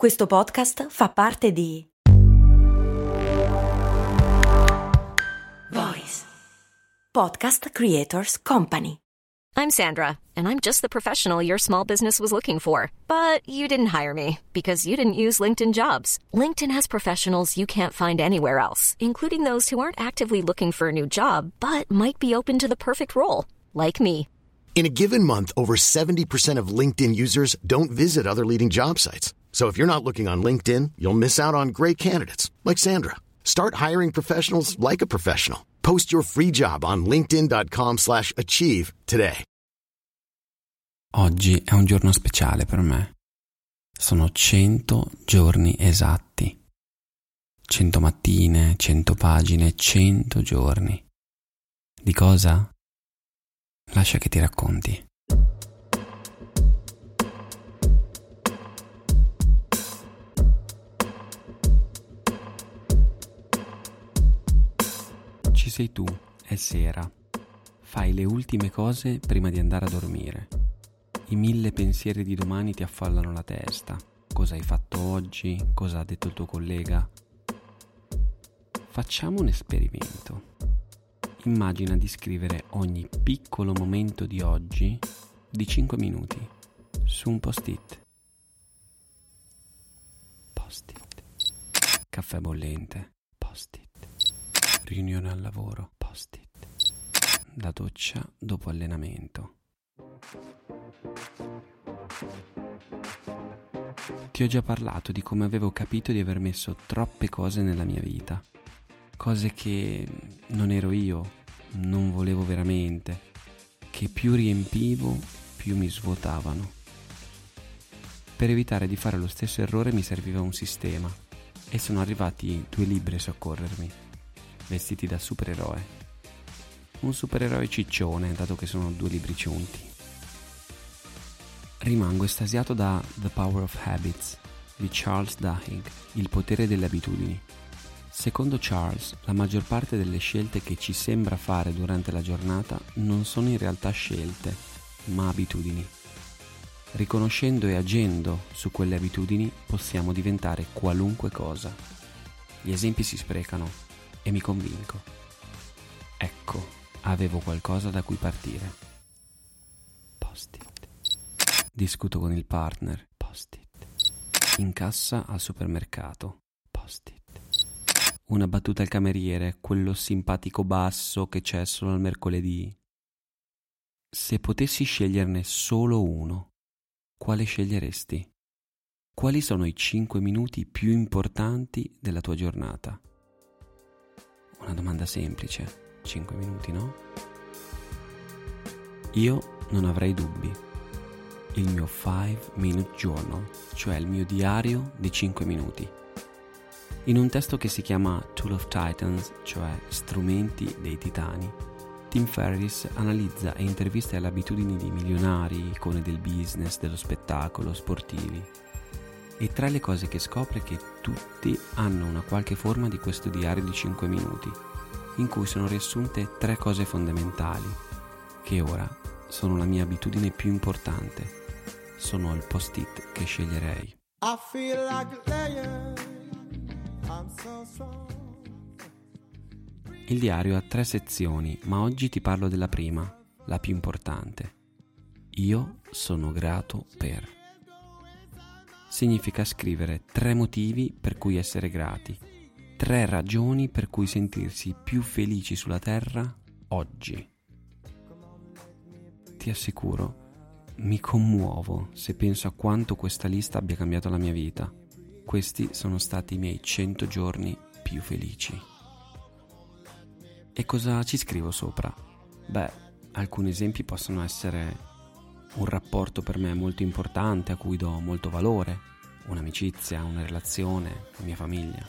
Questo podcast fa parte di Voice Podcast Creators Company. I'm Sandra, and I'm just the professional your small business was looking for. But you didn't hire me because you didn't use LinkedIn jobs. LinkedIn has professionals you can't find anywhere else, including those who aren't actively looking for a new job but might be open to the perfect role, like me. In a given month, over 70% of LinkedIn users don't visit other leading job sites. So if you're not looking on LinkedIn, you'll miss out on great candidates like Sandra. Start hiring professionals like a professional. Post your free job on linkedin.com/achieve today. Oggi è un giorno speciale per me. Sono 100 giorni esatti. 100 mattine, 100 pagine, 100 giorni. Di cosa? Lascia che ti racconti. Sei tu, è sera. Fai le ultime cose prima di andare a dormire. I mille pensieri di domani ti affallano la testa. Cosa hai fatto oggi? Cosa ha detto il tuo collega? Facciamo un esperimento. Immagina di scrivere ogni piccolo momento di oggi di 5 minuti su un post-it. Post-it. Caffè bollente. Post-it. Riunione al lavoro. Post-it. La doccia dopo allenamento. Ti ho già parlato di come avevo capito di aver messo troppe cose nella mia vita, cose che non ero io, non volevo veramente, che più riempivo più mi svuotavano. Per evitare di fare lo stesso errore mi serviva un sistema e sono arrivati due libri a soccorrermi, vestiti da supereroe. Un supereroe ciccione, dato che sono due libri ciunti. Rimango estasiato da The Power of Habits di Charles Duhigg, Il potere delle abitudini. Secondo Charles, la maggior parte delle scelte che ci sembra fare durante la giornata non sono in realtà scelte, ma abitudini. Riconoscendo e agendo su quelle abitudini possiamo diventare qualunque cosa. Gli esempi si sprecano e mi convinco. Ecco, avevo qualcosa da cui partire. Post-it. Discuto con il partner. Post-it. In cassa al supermercato. Post-it. Una battuta al cameriere, quello simpatico basso che c'è solo al mercoledì. Se potessi sceglierne solo uno, quale sceglieresti? Quali sono i 5 minuti più importanti della tua giornata? Una domanda semplice. 5 minuti, no? Io non avrei dubbi. Il mio 5 Minute Journal, cioè il mio diario di 5 minuti. In un testo che si chiama Tool of Titans, cioè Strumenti dei Titani, Tim Ferriss analizza e intervista le abitudini di milionari, icone del business, dello spettacolo, sportivi. E tra le cose che scopre che tutti hanno una qualche forma di questo diario di 5 minuti, in cui sono riassunte tre cose fondamentali, che ora sono la mia abitudine più importante. Sono il post-it che sceglierei. I feel like. I'm so strong. Il diario ha tre sezioni, ma oggi ti parlo della prima, la più importante. Io sono grato per. Significa scrivere tre motivi per cui essere grati, tre ragioni per cui sentirsi più felici sulla Terra oggi. Ti assicuro, mi commuovo se penso a quanto questa lista abbia cambiato la mia vita. Questi sono stati i miei 100 giorni più felici. E cosa ci scrivo sopra? Beh, alcuni esempi possono essere un rapporto per me molto importante a cui do molto valore, un'amicizia, una relazione, la mia famiglia.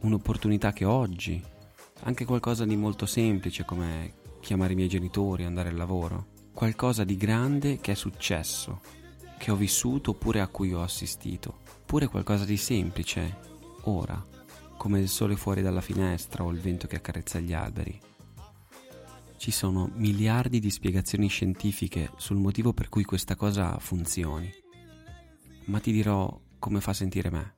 Un'opportunità che oggi, anche qualcosa di molto semplice come chiamare i miei genitori, andare al lavoro, qualcosa di grande che è successo, che ho vissuto oppure a cui ho assistito, oppure qualcosa di semplice, ora, come il sole fuori dalla finestra o il vento che accarezza gli alberi. Ci sono miliardi di spiegazioni scientifiche sul motivo per cui questa cosa funzioni. ma ti dirò come fa sentire me.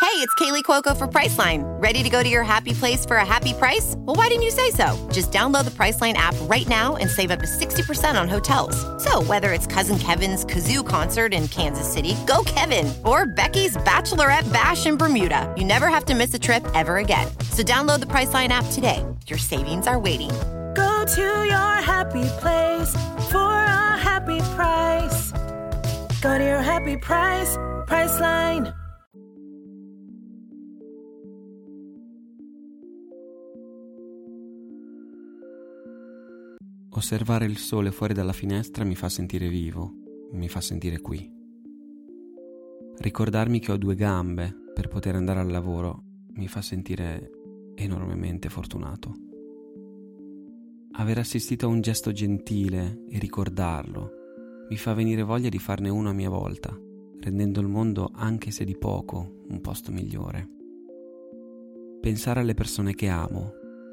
Hey, it's Kaylee Cuoco for Priceline. Ready to go to your happy place for a happy price? Well, why didn't you say so? Just download the Priceline app right now and save up to 60% on hotels. So, whether it's Cousin Kevin's Kazoo concert in Kansas City, go Kevin, or Becky's Bachelorette Bash in Bermuda, you never have to miss a trip ever again. So, download the Priceline app today. Your savings are waiting. Go to your happy place for a happy price. Go to your happy price, Priceline. Osservare il sole fuori dalla finestra mi fa sentire vivo, mi fa sentire qui. Ricordarmi che ho due gambe per poter andare al lavoro mi fa sentire enormemente fortunato. Aver assistito a un gesto gentile e ricordarlo mi fa venire voglia di farne uno a mia volta, rendendo il mondo, anche se di poco, un posto migliore. Pensare alle persone che amo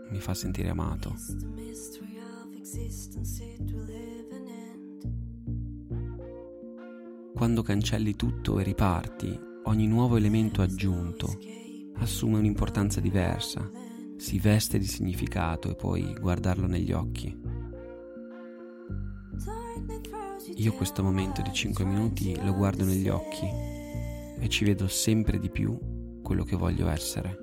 mi fa sentire amato. Quando cancelli tutto e riparti, ogni nuovo elemento aggiunto assume un'importanza diversa, si veste di significato e puoi guardarlo negli occhi. Io questo momento di 5 minuti lo guardo negli occhi e ci vedo sempre di più quello che voglio essere.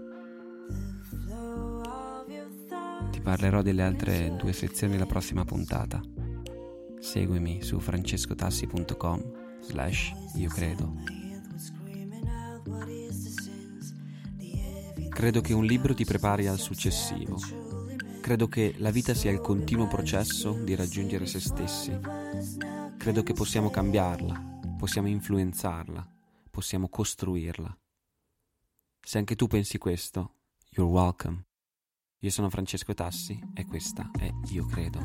Ti parlerò delle altre due sezioni la prossima puntata. Seguimi su francescotassi.com slash io credo. Credo che un libro ti prepari al successivo. Credo che la vita sia il continuo processo di raggiungere se stessi. Credo che possiamo cambiarla, possiamo influenzarla, possiamo costruirla. Se anche tu pensi questo, you're welcome. Io sono Francesco Tassi e questa è Io Credo.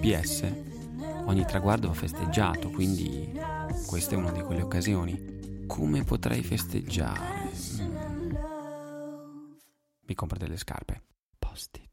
PS, ogni traguardo va festeggiato, quindi questa è una di quelle occasioni. Come potrei festeggiare? Mm. Mi compro delle scarpe. Posti.